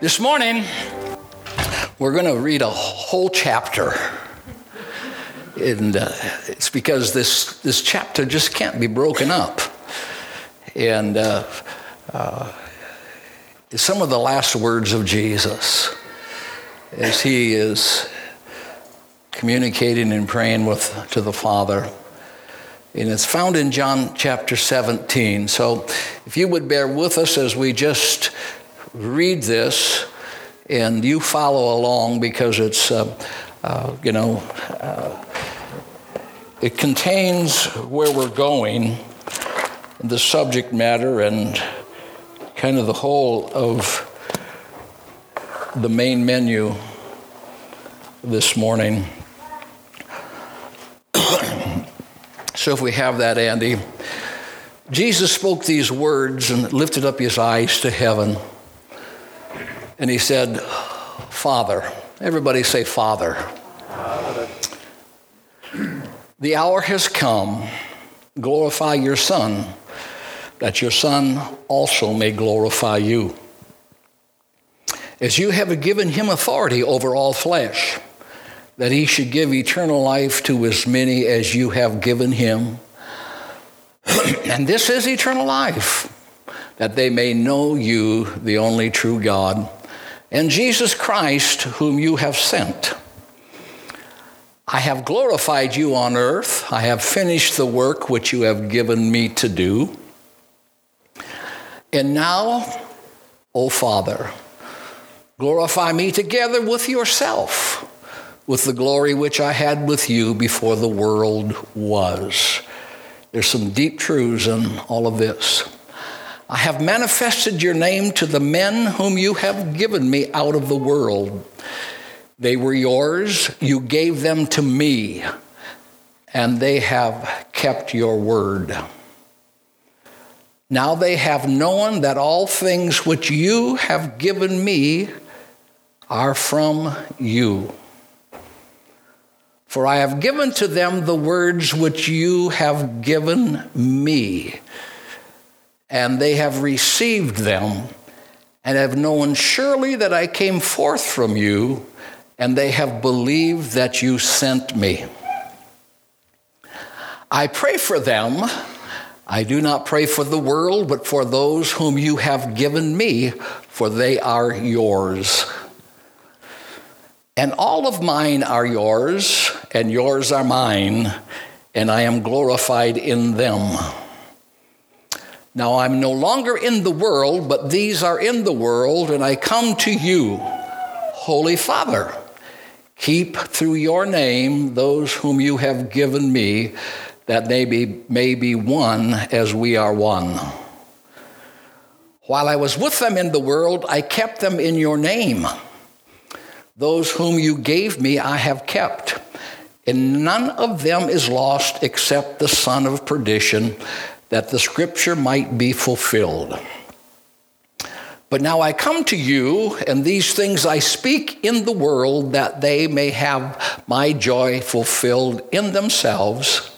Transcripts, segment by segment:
This morning, we're going to read a whole chapter. And uh, it's because this, this chapter just can't be broken up. And uh, uh, some of the last words of Jesus as he is communicating and praying with, to the Father. And it's found in John chapter 17. So if you would bear with us as we just read this and you follow along because it's, uh, uh, you know, uh, it contains where we're going, the subject matter, and kind of the whole of the main menu this morning. so if we have that, Andy. Jesus spoke these words and lifted up his eyes to heaven. And he said, Father. Everybody say, Father. Father. The hour has come. Glorify your Son, that your Son also may glorify you. As you have given him authority over all flesh, that he should give eternal life to as many as you have given him. and this is eternal life, that they may know you, the only true God and Jesus Christ, whom you have sent. I have glorified you on earth. I have finished the work which you have given me to do. And now, O Father, glorify me together with yourself, with the glory which I had with you before the world was. There's some deep truths in all of this. I have manifested your name to the men whom you have given me out of the world. They were yours, you gave them to me, and they have kept your word. Now they have known that all things which you have given me are from you. For I have given to them the words which you have given me and they have received them and have known surely that I came forth from you, and they have believed that you sent me. I pray for them. I do not pray for the world, but for those whom you have given me, for they are yours. And all of mine are yours, and yours are mine, and I am glorified in them. Now I'm no longer in the world, but these are in the world, and I come to you, Holy Father. Keep through your name those whom you have given me, that they be, may be one as we are one. While I was with them in the world, I kept them in your name. Those whom you gave me, I have kept. And none of them is lost except the son of perdition that the scripture might be fulfilled. But now I come to you, and these things I speak in the world, that they may have my joy fulfilled in themselves.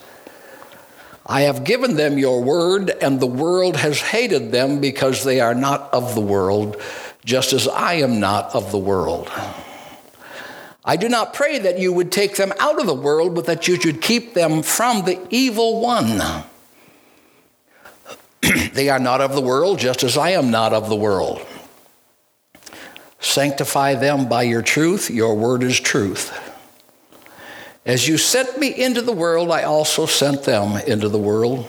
I have given them your word, and the world has hated them because they are not of the world, just as I am not of the world. I do not pray that you would take them out of the world, but that you should keep them from the evil one. they are not of the world, just as I am not of the world. Sanctify them by your truth. Your word is truth. As you sent me into the world, I also sent them into the world.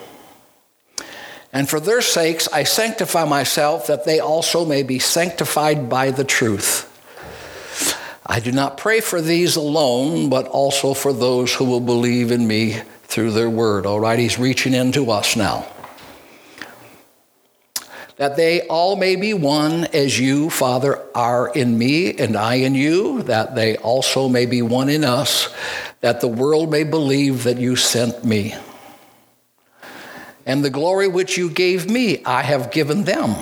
And for their sakes, I sanctify myself that they also may be sanctified by the truth. I do not pray for these alone, but also for those who will believe in me through their word. All right, he's reaching into us now that they all may be one as you, Father, are in me and I in you, that they also may be one in us, that the world may believe that you sent me. And the glory which you gave me, I have given them,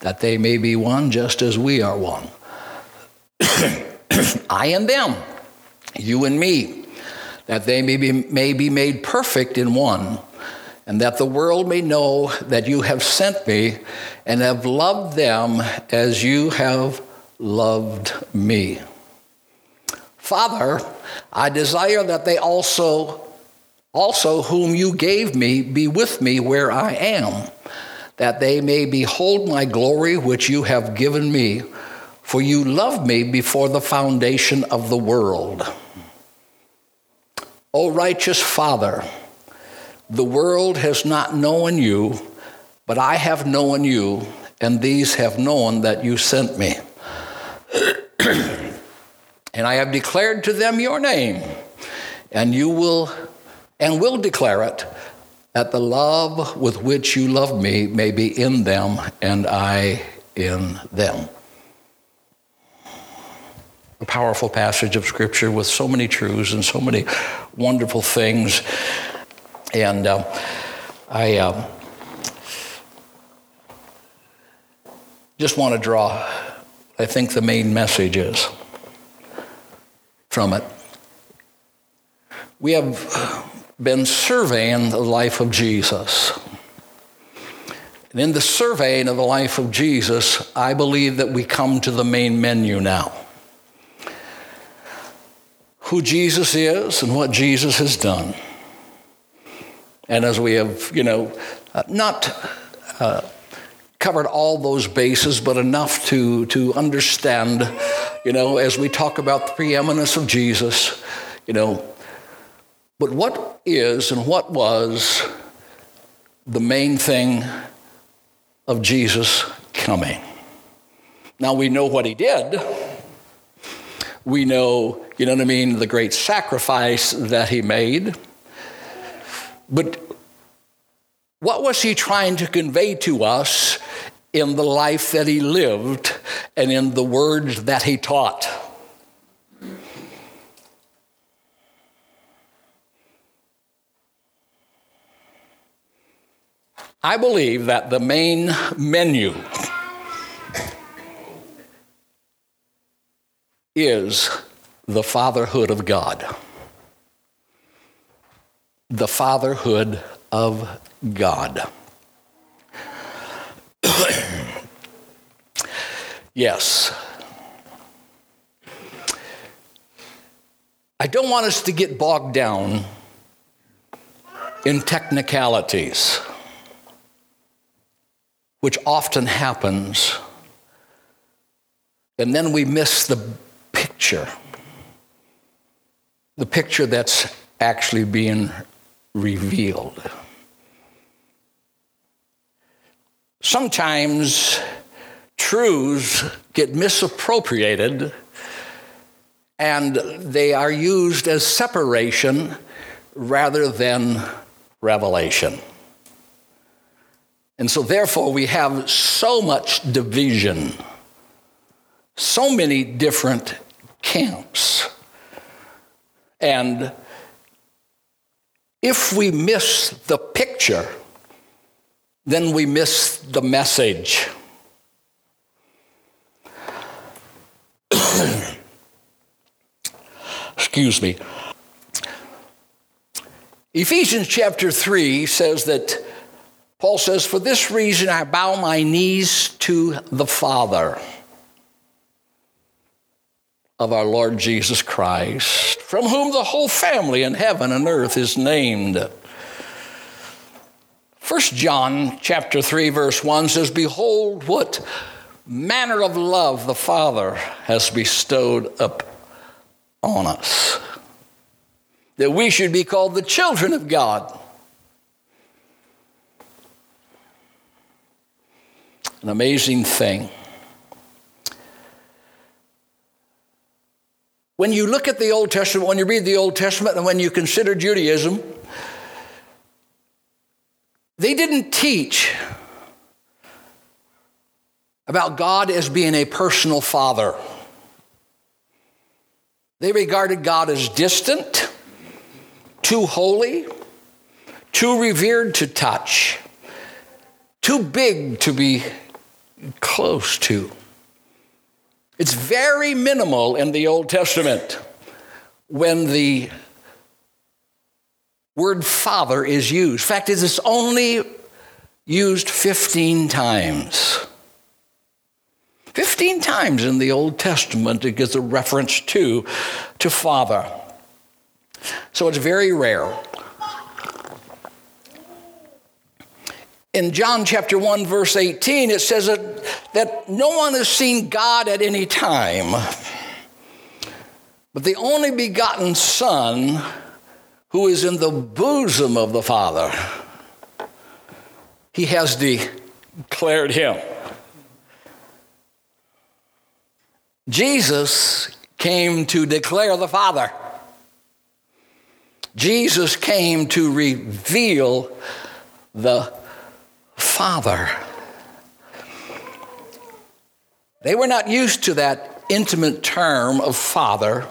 that they may be one just as we are one. I and them, you and me, that they may be, may be made perfect in one and that the world may know that you have sent me and have loved them as you have loved me. Father, I desire that they also also whom you gave me be with me where I am, that they may behold my glory which you have given me, for you loved me before the foundation of the world. O righteous Father, the world has not known you, but I have known you, and these have known that you sent me. and I have declared to them your name, and you will and will declare it that the love with which you love me may be in them and I in them. A powerful passage of Scripture with so many truths and so many wonderful things. And uh, I uh, just want to draw, I think, the main message is from it. We have been surveying the life of Jesus. And in the surveying of the life of Jesus, I believe that we come to the main menu now. Who Jesus is and what Jesus has done. And as we have, you know, uh, not uh, covered all those bases, but enough to, to understand, you know, as we talk about the preeminence of Jesus, you know, but what is and what was the main thing of Jesus coming? Now we know what he did. We know, you know what I mean, the great sacrifice that he made. But what was he trying to convey to us in the life that he lived and in the words that he taught? I believe that the main menu is the fatherhood of God. The fatherhood of God. yes. I don't want us to get bogged down in technicalities which often happens, and then we miss the picture, the picture that's actually being revealed. Sometimes truths get misappropriated and they are used as separation rather than revelation. And so, therefore, we have so much division, so many different camps. And if we miss the picture, then we miss the message. Excuse me. Ephesians chapter 3 says that Paul says, For this reason I bow my knees to the Father of our Lord Jesus Christ, from whom the whole family in heaven and earth is named. 1 John chapter 3 verse 1 says behold what manner of love the Father has bestowed up on us that we should be called the children of God. An amazing thing. When you look at the Old Testament, when you read the Old Testament, and when you consider Judaism, they didn't teach about God as being a personal father. They regarded God as distant, too holy, too revered to touch, too big to be close to. It's very minimal in the Old Testament when the word father is used. Fact, it's only used 15 times. 15 times in the Old Testament it gives a reference to, to Father. So it's very rare. In John chapter 1, verse 18, it says that, that no one has seen God at any time, but the only begotten Son who is in the bosom of the Father, he has declared him. Jesus came to declare the Father. Jesus came to reveal the Father. They were not used to that intimate term of Father.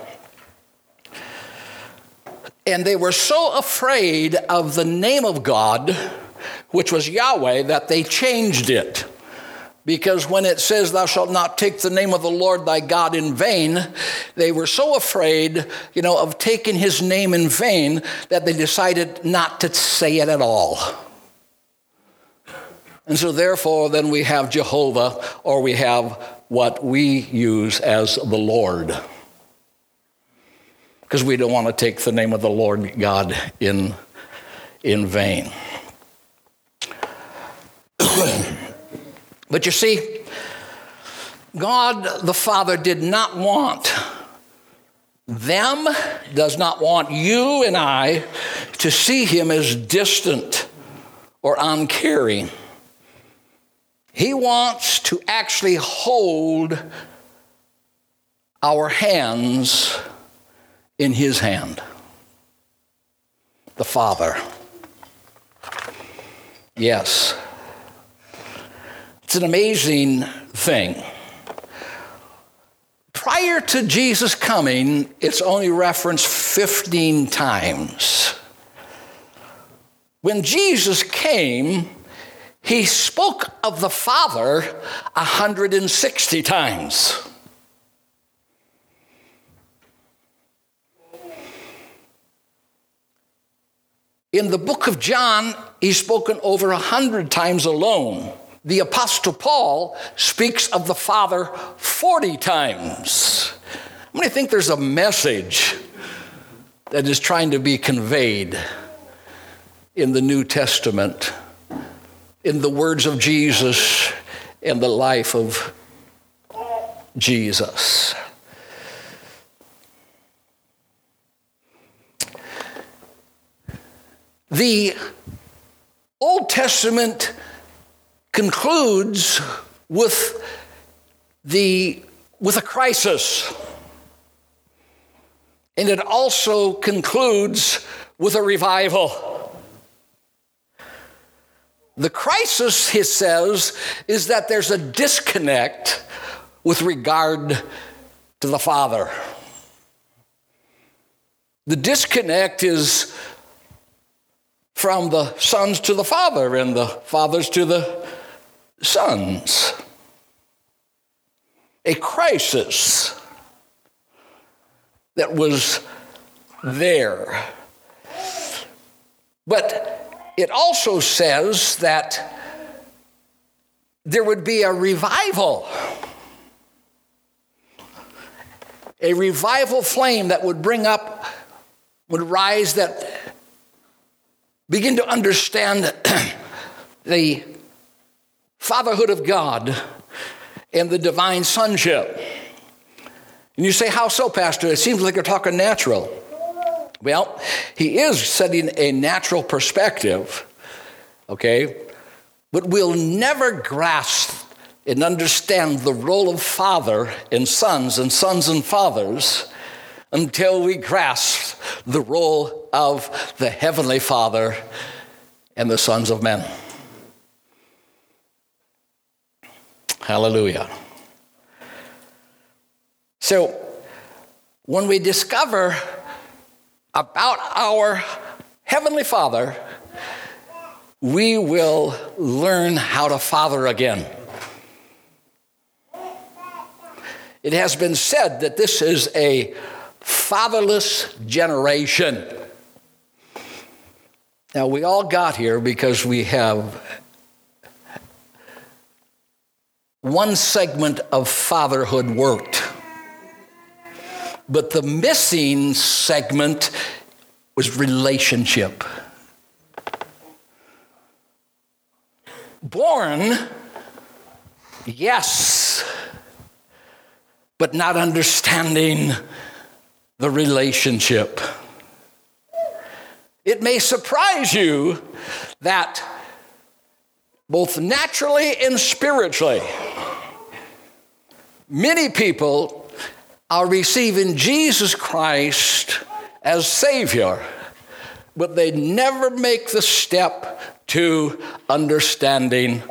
And they were so afraid of the name of God, which was Yahweh, that they changed it. Because when it says, Thou shalt not take the name of the Lord thy God in vain, they were so afraid, you know, of taking his name in vain that they decided not to say it at all. And so, therefore, then we have Jehovah, or we have what we use as the Lord. Because we don't want to take the name of the Lord God in, in vain. but you see, God the Father did not want them, does not want you and I to see him as distant or uncaring. He wants to actually hold our hands in His hand. The Father. Yes. It's an amazing thing. Prior to Jesus coming, it's only referenced 15 times. When Jesus came, he spoke of the Father 160 times. In the book of John, he's spoken over a hundred times alone. The Apostle Paul speaks of the Father 40 times. Mean, I think there's a message that is trying to be conveyed in the New Testament in the words of Jesus and the life of Jesus. The Old Testament concludes with the with a crisis. And it also concludes with a revival. The crisis, he says, is that there's a disconnect with regard to the Father. The disconnect is from the sons to the Father and the fathers to the sons. A crisis that was there. But it also says that there would be a revival. A revival flame that would bring up, would rise, that begin to understand the fatherhood of God and the divine sonship. And you say, How so, Pastor? It seems like you're talking natural. Well, he is setting a natural perspective, okay? But we'll never grasp and understand the role of father and sons and sons and fathers until we grasp the role of the Heavenly Father and the sons of men. Hallelujah. So, when we discover about our Heavenly Father, we will learn how to father again. It has been said that this is a fatherless generation. Now, we all got here because we have one segment of fatherhood worked. But the missing segment was relationship. Born, yes, but not understanding the relationship. It may surprise you that both naturally and spiritually, many people are receiving Jesus Christ as Savior, but they never make the step to understanding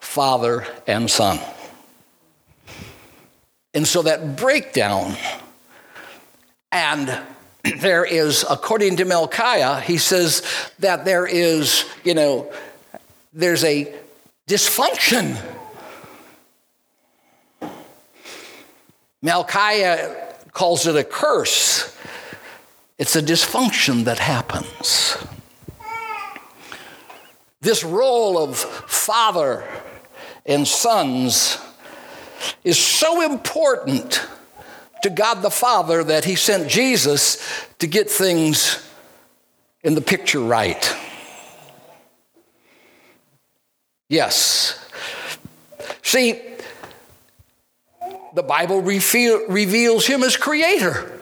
Father and Son. And so that breakdown, and there is, according to Malachi, he says that there is, you know, there's a dysfunction. Malachi calls it a curse. It's a dysfunction that happens. This role of father and sons is so important to God the Father that He sent Jesus to get things in the picture right. Yes. See, the Bible reveals him as creator.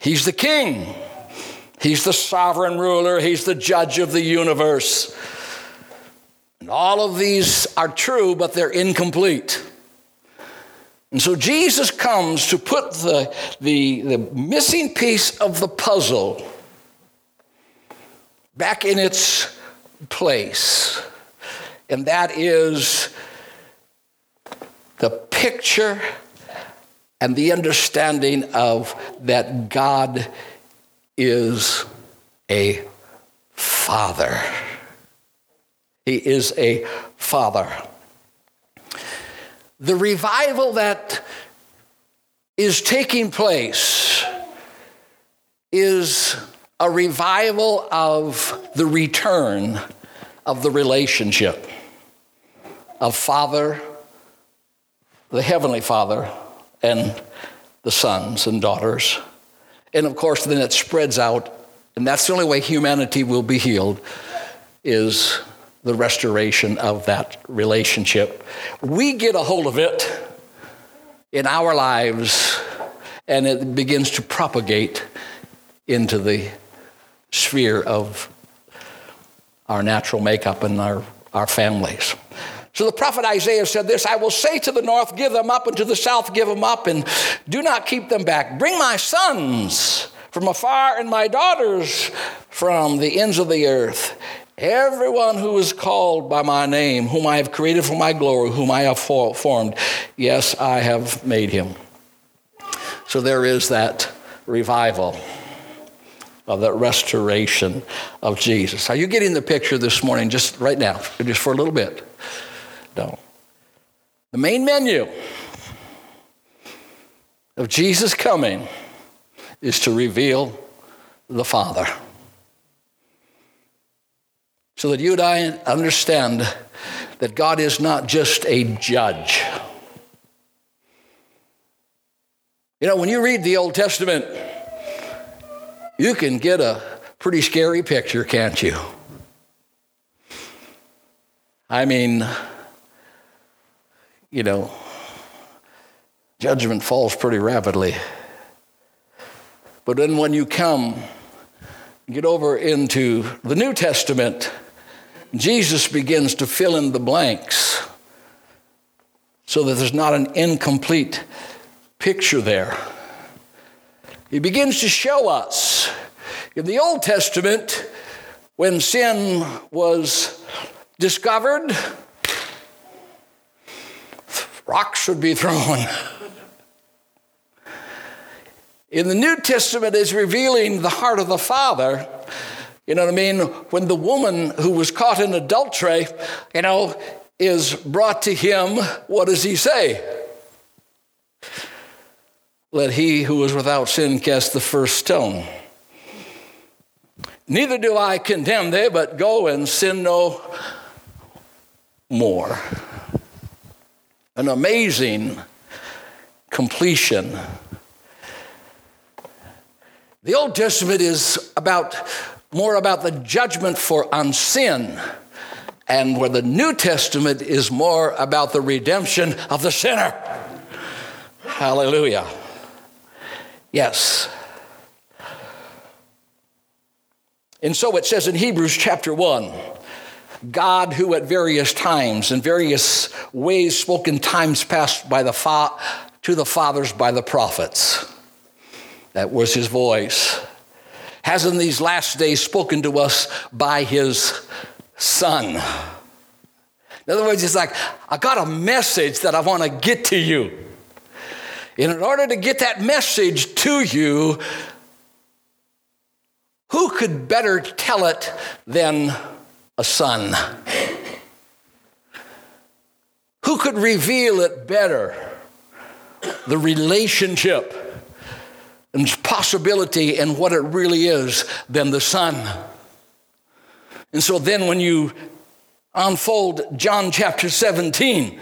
He's the king, he's the sovereign ruler, he's the judge of the universe. And all of these are true, but they're incomplete. And so Jesus comes to put the, the, the missing piece of the puzzle back in its place and that is the picture and the understanding of that God is a father. He is a father. The revival that is taking place is a revival of the return of the relationship of Father, the Heavenly Father, and the sons and daughters. And of course, then it spreads out, and that's the only way humanity will be healed is the restoration of that relationship. We get a hold of it in our lives, and it begins to propagate into the sphere of our natural makeup and our, our families. So the prophet Isaiah said this I will say to the north, Give them up, and to the south, Give them up, and do not keep them back. Bring my sons from afar and my daughters from the ends of the earth. Everyone who is called by my name, whom I have created for my glory, whom I have formed, yes, I have made him. So there is that revival of that restoration of Jesus. Are you getting the picture this morning, just right now, just for a little bit? No. The main menu of Jesus coming is to reveal the Father. So that you and I understand that God is not just a judge. You know, when you read the Old Testament, you can get a pretty scary picture, can't you? I mean, you know, judgment falls pretty rapidly. But then when you come, get over into the New Testament, Jesus begins to fill in the blanks so that there's not an incomplete picture there. He begins to show us in the Old Testament when sin was discovered rocks should be thrown. In the New Testament is revealing the heart of the Father. You know what I mean? When the woman who was caught in adultery, you know, is brought to him, what does he say? Let he who is without sin cast the first stone. Neither do I condemn thee, but go and sin no more. An amazing completion. The Old Testament is about more about the judgment for on sin, and where the New Testament is more about the redemption of the sinner. Hallelujah. Yes. And so it says in Hebrews chapter 1 God, who at various times, in various ways, spoke in times past by the fa- to the fathers by the prophets. That was his voice. Has in these last days spoken to us by his Son. In other words, it's like, I got a message that I want to get to you. And in order to get that message to you, who could better tell it than a son? Who could reveal it better? The relationship and possibility and what it really is than the son. And so then when you unfold John chapter 17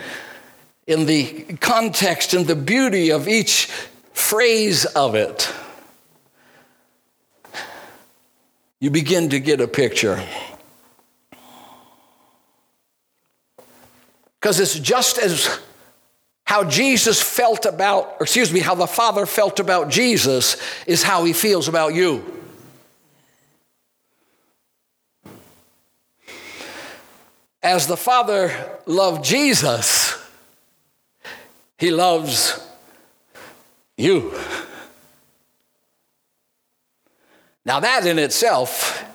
in the context and the beauty of each phrase of it, you begin to get a picture. Because it's just as how Jesus felt about, or excuse me, how the Father felt about Jesus is how he feels about you. As the Father loved Jesus, he loves you. Now, that in itself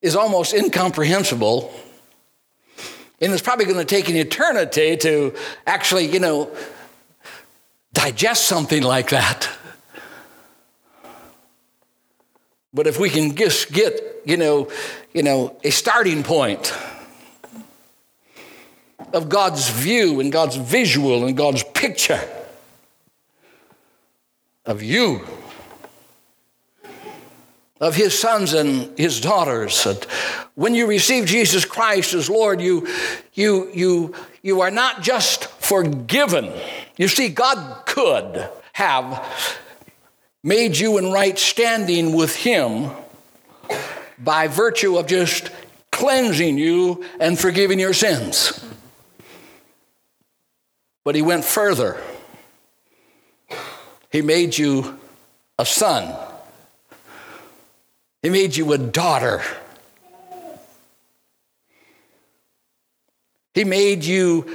is almost incomprehensible. And it's probably going to take an eternity to actually, you know, digest something like that. But if we can just get, you know, you know, a starting point of God's view and God's visual and God's picture of you of his sons and his daughters. When you receive Jesus Christ as Lord, you, you, you, you are not just forgiven. You see, God could have made you in right standing with him by virtue of just cleansing you and forgiving your sins. But he went further. He made you a son he made you a daughter. He made you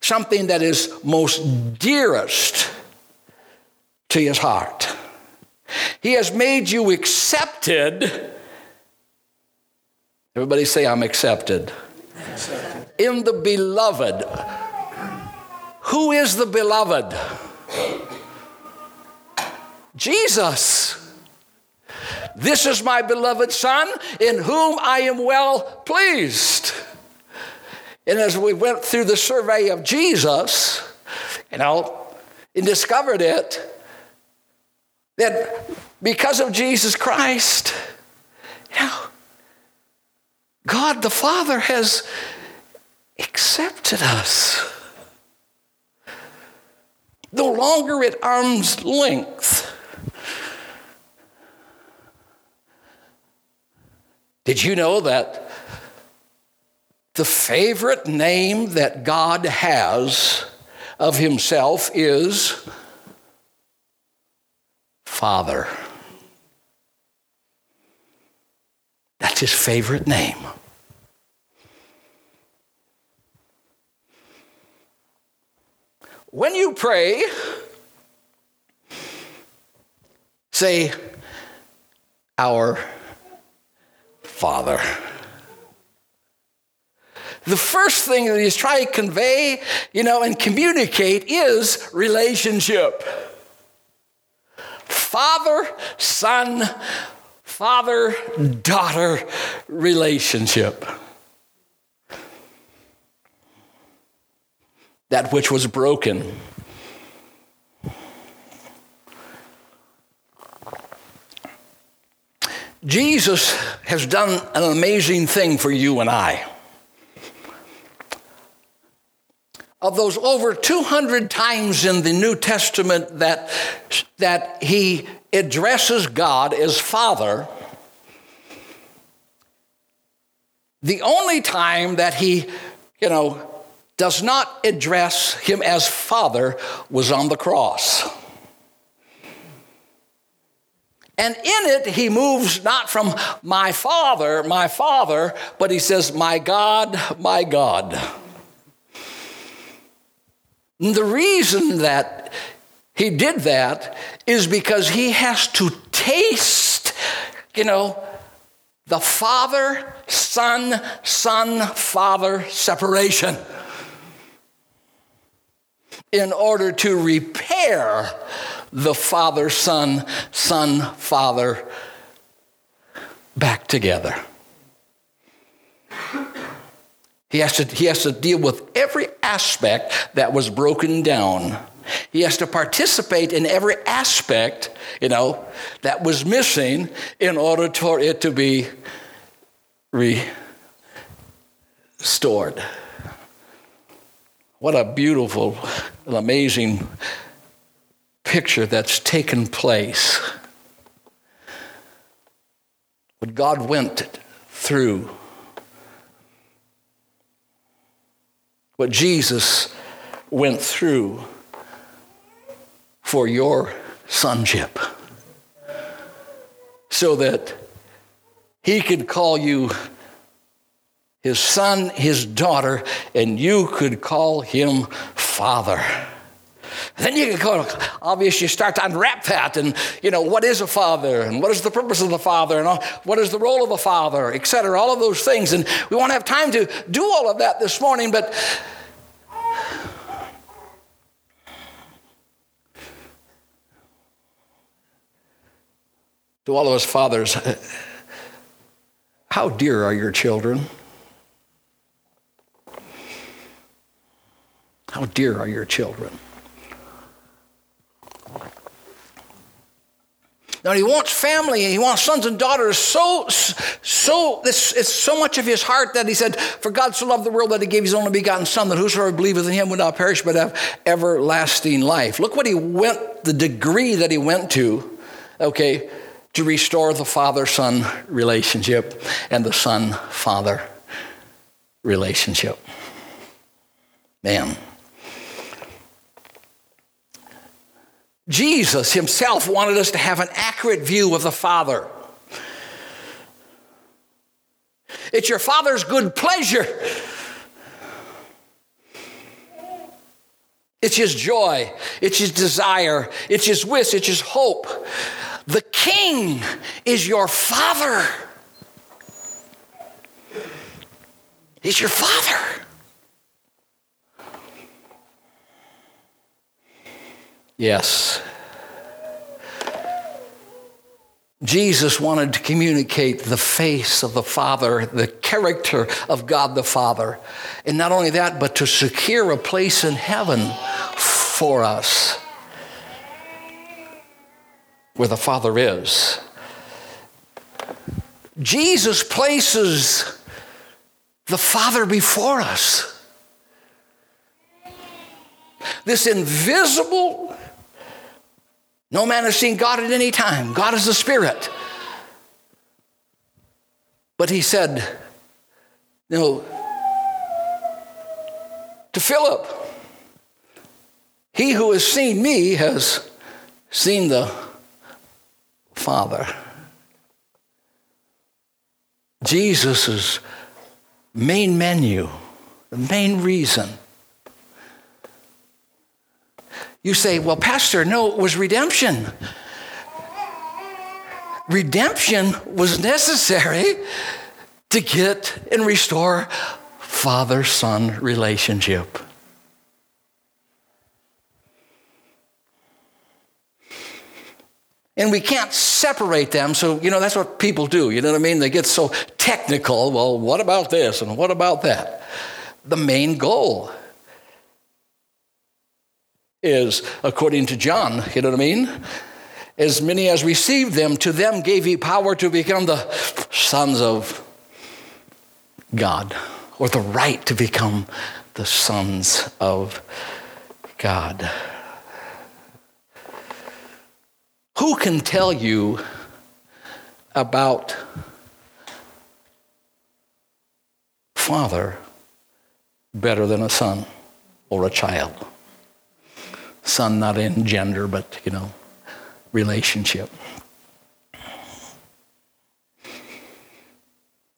something that is most dearest to his heart. He has made you accepted. Everybody say, I'm accepted. accepted. In the beloved. Who is the beloved? Jesus. This is my beloved Son, in whom I am well pleased. And as we went through the survey of Jesus, you know, and discovered it, that because of Jesus Christ, you know, God the Father has accepted us. No longer at arm's length Did you know that the favorite name that God has of Himself is Father? That's His favorite name. When you pray, say, Our Father. The first thing that he's trying to convey, you know, and communicate is relationship. Father, son, father, daughter relationship. That which was broken Jesus has done an amazing thing for you and I. of those over 200 times in the New Testament that, that he addresses God as Father, the only time that he, you know, does not address him as Father was on the cross. And in it, he moves not from my Father, my Father, but he says, My God, my God. And the reason that he did that is because he has to taste, you know, the Father, Son, Son, Father separation in order to repair the Father, Son, Son, Father back together. He has, to, he has to deal with every aspect that was broken down. He has to participate in every aspect, you know, that was missing in order for it to be restored. What a beautiful amazing picture that's taken place. What God went through, what Jesus went through for your sonship, so that he could call you his son, his daughter, and you could call him father. Then you can go, obviously, you start to unwrap that and, you know, what is a father and what is the purpose of the father and what is the role of a father, et cetera, all of those things. And we won't have time to do all of that this morning, but to all of us fathers, how dear are your children? How dear are your children? Now he wants family, he wants sons and daughters so, so, this is so much of his heart that he said, For God so loved the world that he gave his only begotten Son, that whosoever believeth in him would not perish but have everlasting life. Look what he went, the degree that he went to, okay, to restore the father son relationship and the son father relationship. Man. Jesus himself wanted us to have an accurate view of the Father. It's your Father's good pleasure. It's his joy, it's his desire, it's his wish, it's his hope. The King is your Father. He's your Father. Yes. Jesus wanted to communicate the face of the Father, the character of God the Father. And not only that, but to secure a place in heaven for us where the Father is. Jesus places the Father before us. This invisible no man has seen God at any time. God is a Spirit. But he said, you know, to Philip, he who has seen me has seen the Father. Jesus' main menu, the main reason you say, well, Pastor, no, it was redemption. Redemption was necessary to get and restore father son relationship. And we can't separate them. So, you know, that's what people do. You know what I mean? They get so technical. Well, what about this and what about that? The main goal is, according to John, you know what I mean? As many as received them, to them gave he power to become the sons of God, or the right to become the sons of God. Who can tell you about father better than a son or a child? Son, not in gender, but, you know, relationship.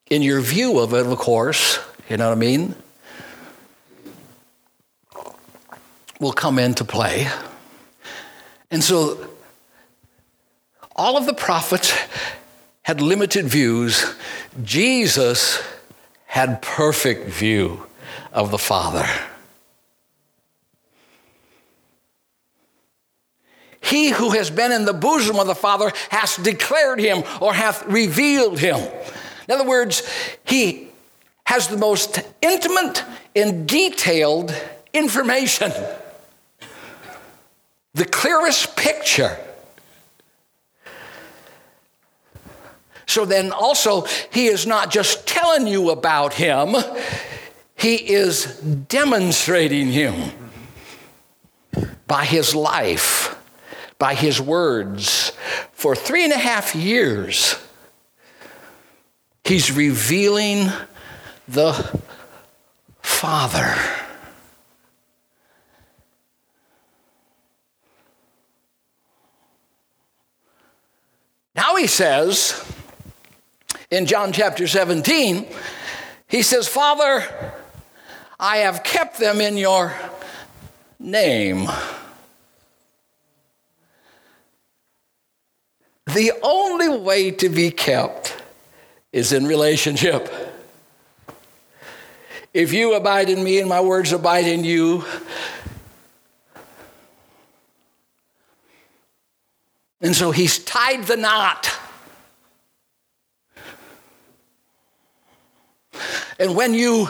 In your view of it, of course, you know what I mean? Will come into play. And so all of the prophets had limited views. Jesus had perfect view of the Father. He who has been in the bosom of the Father has declared him or hath revealed him. In other words, he has the most intimate and detailed information, the clearest picture. So then, also, he is not just telling you about him, he is demonstrating him by his life, by his words. For three and a half years, he's revealing the Father. Now he says in John chapter 17, he says, Father, I have kept them in your name. The only way to be kept is in relationship. If you abide in me and my words abide in you, and so he's tied the knot. And when you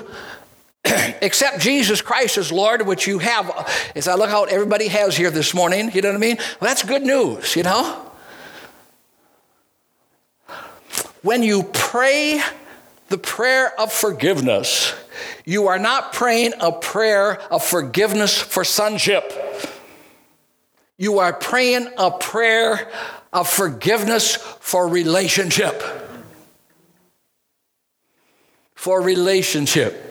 accept Jesus Christ as Lord, which you have, as I look out, everybody has here this morning, you know what I mean? Well, that's good news, you know? When you pray the prayer of forgiveness, you are not praying a prayer of forgiveness for sonship. You are praying a prayer of forgiveness for relationship. For relationship.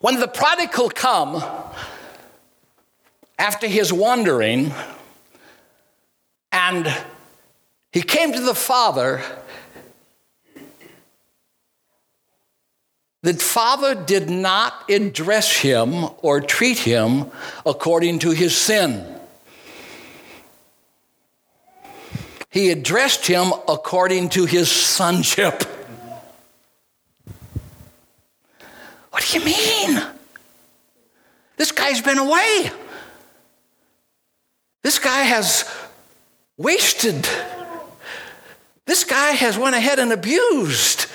When the prodigal come after his wandering and he came to the Father. The Father did not address him or treat him according to his sin. He addressed him according to his sonship. What do you mean? This guy's been away. This guy has wasted this guy has went ahead and abused.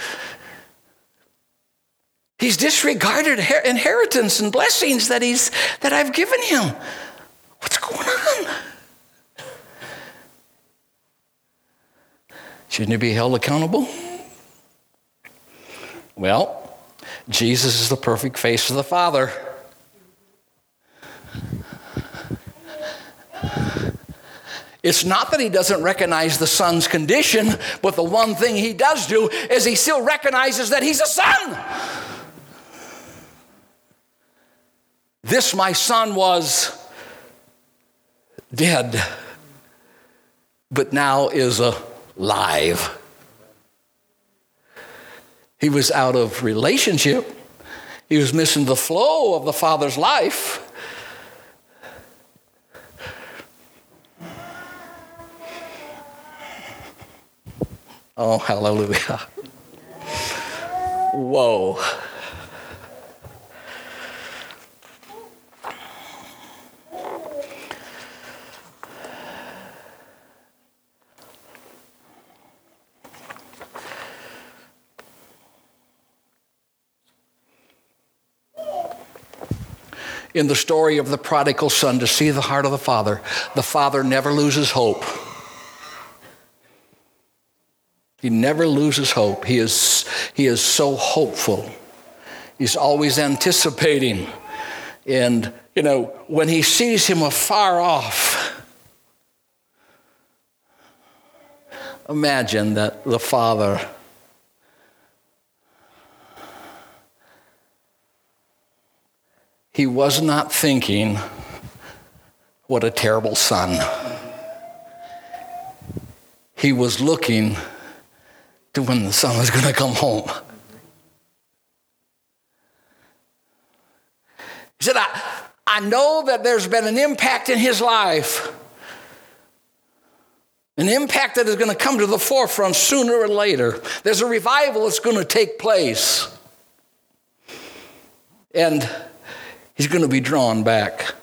He's disregarded inheritance and blessings that, he's, that I've given him. What's going on? Shouldn't he be held accountable? Well, Jesus is the perfect face of the Father. It's not that he doesn't recognize the son's condition, but the one thing he does do is he still recognizes that he's a son. This, my son, was dead, but now is alive. He was out of relationship, he was missing the flow of the father's life. Oh, hallelujah. Whoa. in the story of the prodigal son to see the heart of the father. The father never loses hope. He never loses hope. He is, he is so hopeful. He's always anticipating. And, you know, when he sees him afar off, imagine that the Father he was not thinking, what a terrible son. He was looking to when the son was going to come home. He said, I, I know that there's been an impact in his life, an impact that is going to come to the forefront sooner or later. There's a revival that's going to take place. And he's going to be drawn back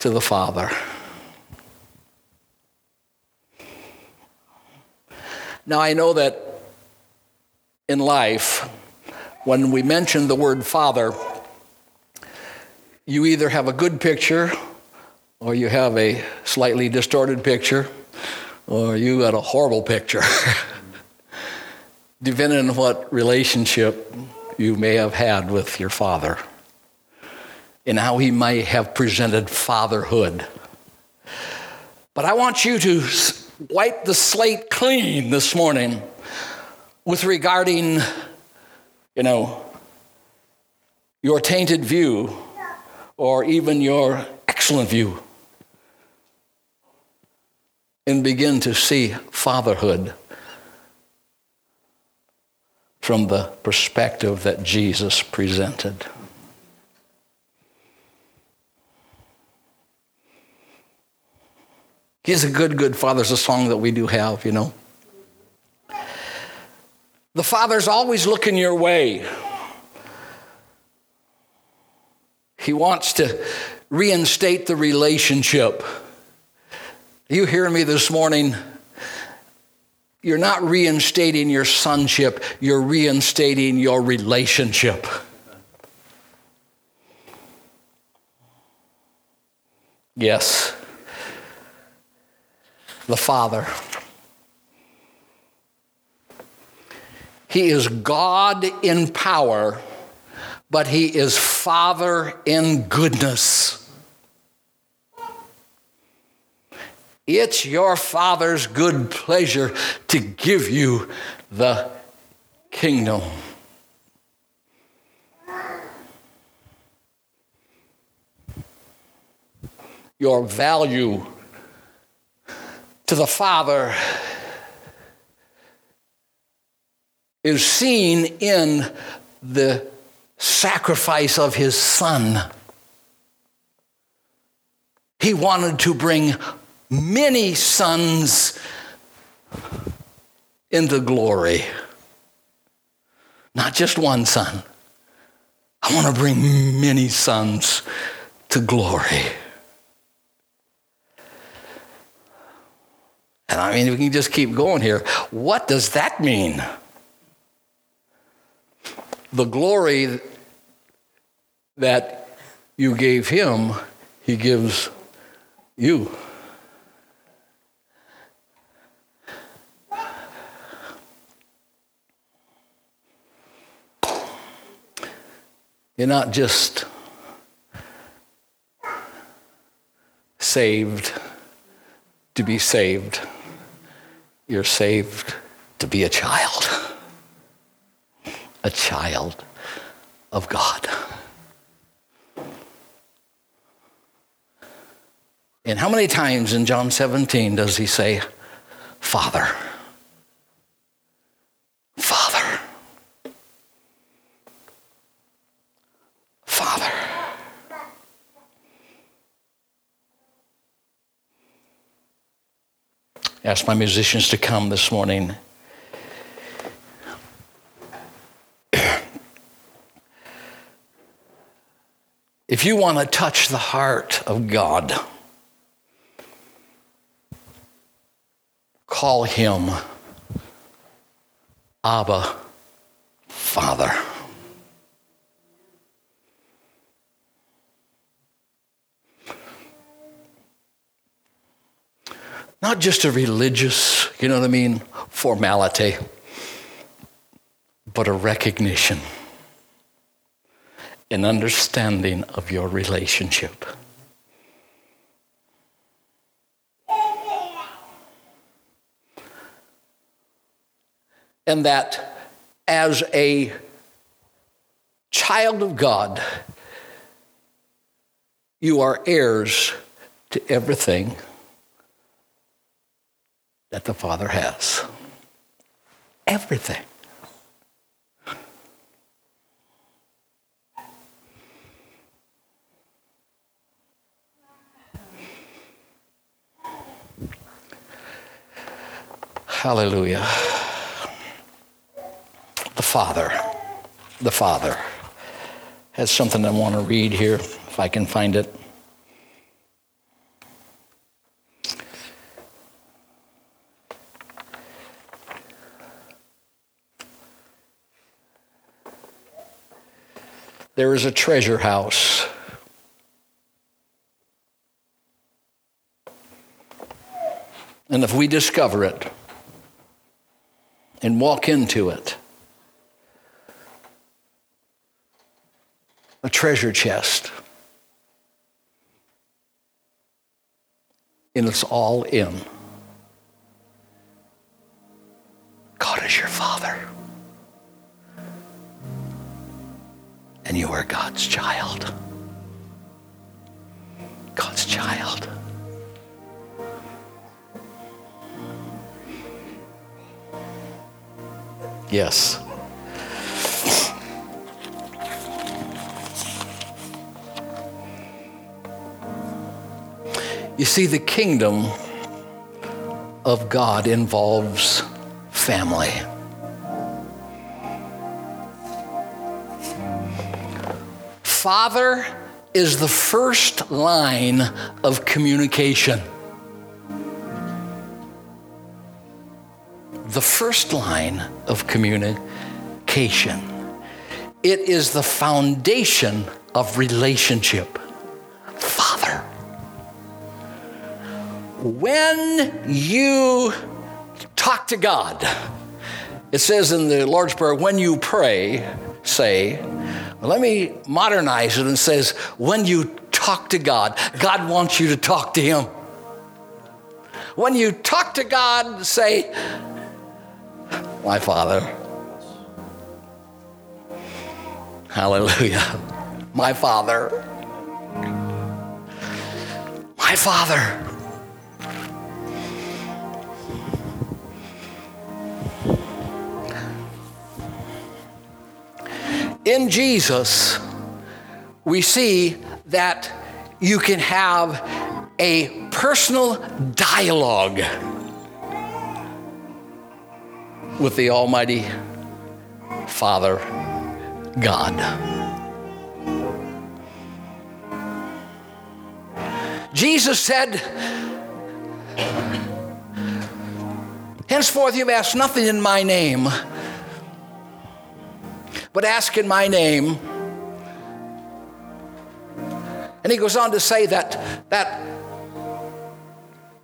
to the Father. Now, I know that in life, when we mention the word Father, you either have a good picture or you have a slightly distorted picture or you got a horrible picture, depending on what relationship you may have had with your father and how he may have presented fatherhood. But I want you to wipe the slate clean this morning with regarding, you know, your tainted view or even your excellent view and begin to see fatherhood from the perspective that Jesus presented. He's a good, good father. It's a song that we do have, you know. The father's always looking your way. He wants to reinstate the relationship. You hear me this morning? You're not reinstating your sonship, you're reinstating your relationship. Yes, the Father. He is God in power but he is Father in goodness. It's your Father's good pleasure to give you the kingdom. Your value to the Father is seen in the sacrifice of his son. He wanted to bring many sons into glory, not just one son. I want to bring many sons to glory. And I mean, we can just keep going here. What does that mean? The glory that you gave him, he gives you. You're not just saved to be saved, you're saved to be a child, a child of God. And how many times in John 17 does he say, Father? Father. Ask my musicians to come this morning. If you want to touch the heart of God, call him Abba, Father. Not just a religious, you know what I mean, formality, but a recognition, an understanding of your relationship. And that as a child of God, you are heirs to everything that the Father has. Everything. Hallelujah. The Father, the Father has something I want to read here, if I can find it. There is a treasure house. And if we discover it and walk into it, a treasure chest, and it's all in. God is your Father. And you are God's child. God's child. Yes. You see, the kingdom of God involves family. Father is the first line of communication. The first line of communication. It is the foundation of relationship. Father. When you talk to God, it says in the Lord's Prayer, when you pray, say, let me modernize it and says, when you talk to God, God wants you to talk to Him. When you talk to God, say, My Father. Hallelujah. My Father. My Father. In Jesus, we see that you can have a personal dialogue with the Almighty Father God. Jesus said, Henceforth you ask nothing in my name but ask in my name. And he goes on to say that, that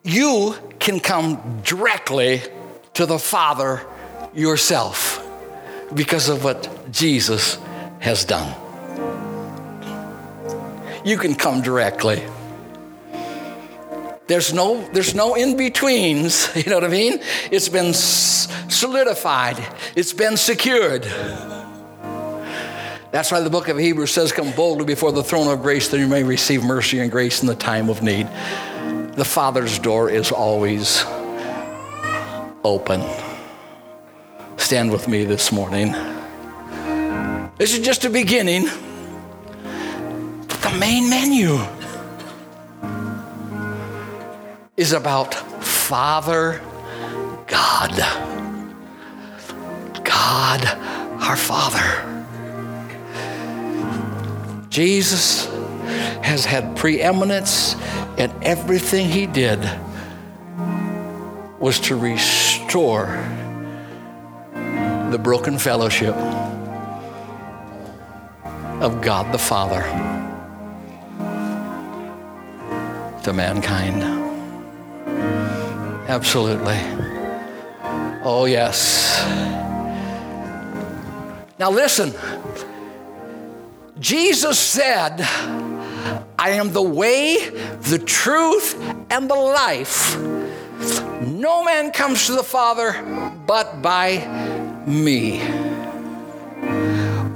you can come directly to the Father yourself because of what Jesus has done. You can come directly. There's no, there's no in betweens, you know what I mean? It's been solidified, it's been secured. That's why the book of Hebrews says, Come boldly before the throne of grace that you may receive mercy and grace in the time of need. The Father's door is always open. Stand with me this morning. This is just a beginning. The main menu is about Father God. God, our Father. Jesus has had preeminence, and everything he did was to restore the broken fellowship of God the Father to mankind. Absolutely. Oh, yes. Now, listen. Jesus said, I am the way, the truth, and the life. No man comes to the Father but by me.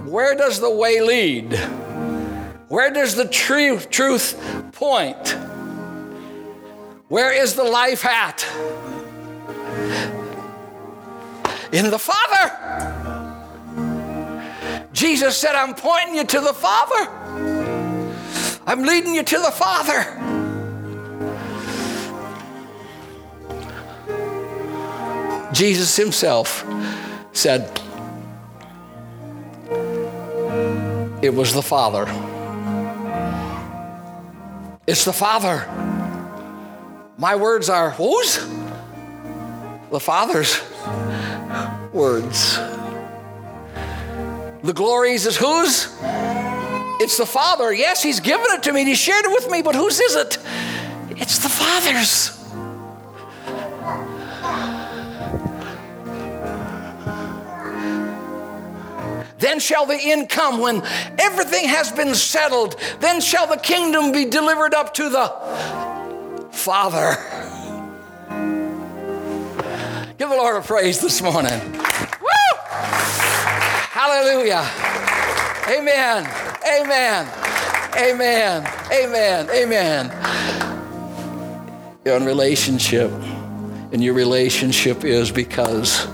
Where does the way lead? Where does the truth, truth point? Where is the life at? In the Father. Jesus said, I'm pointing you to the Father. I'm leading you to the Father. Jesus himself said, It was the Father. It's the Father. My words are whose? The Father's words. The glories is whose? It's the Father. Yes, He's given it to me He shared it with me, but whose is it? It's the Father's. Then shall the end come when everything has been settled. Then shall the kingdom be delivered up to the Father. Give the Lord a praise this morning. Hallelujah. Amen. Amen. Amen. Amen. Amen. You're in relationship, and your relationship is because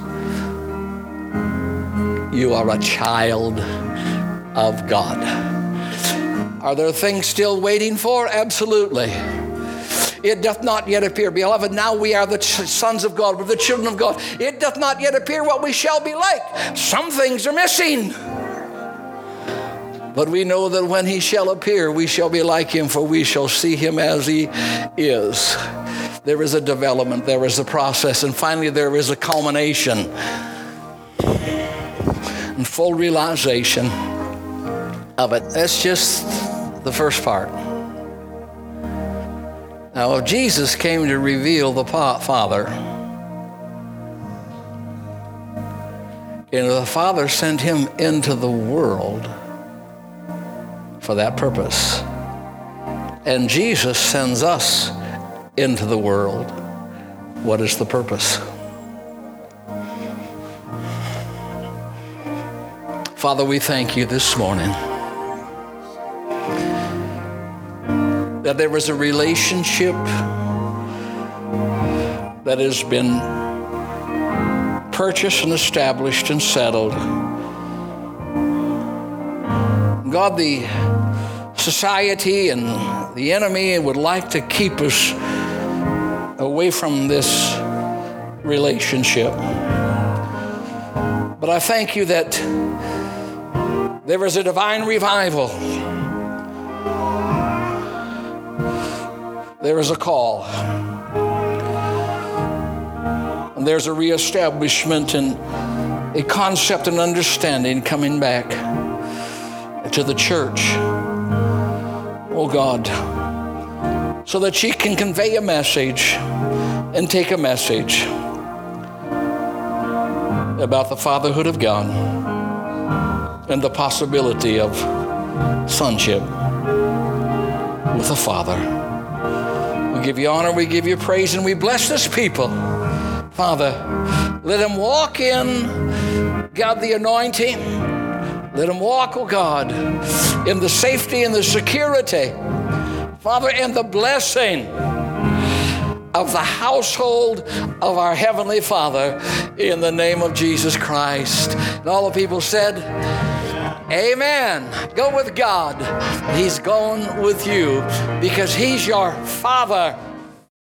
you are a child of God. Are there things still waiting for? Absolutely. It doth not yet appear. Beloved, now we are the sons of God, we're the children of God. It doth not yet appear what we shall be like. Some things are missing. But we know that when he shall appear, we shall be like him, for we shall see him as he is. There is a development, there is a process, and finally, there is a culmination and full realization of it. That's just the first part. Now, if Jesus came to reveal the Father, and the Father sent him into the world for that purpose, and Jesus sends us into the world, what is the purpose? Father, we thank you this morning that there is a relationship that has been purchased and established and settled. God, the society and the enemy would like to keep us away from this relationship. But I thank you that there is a divine revival. There is a call. And there's a reestablishment and a concept and understanding coming back to the church. Oh God, so that she can convey a message and take a message about the fatherhood of God and the possibility of sonship with a Father. We give you honor, we give you praise, and we bless this people. Father, let them walk in, God, the anointing. Let them walk, oh God, in the safety and the security, Father, and the blessing of the household of our Heavenly Father in the name of Jesus Christ. And all the people said, Amen. Go with God. He's going with you because He's your Father.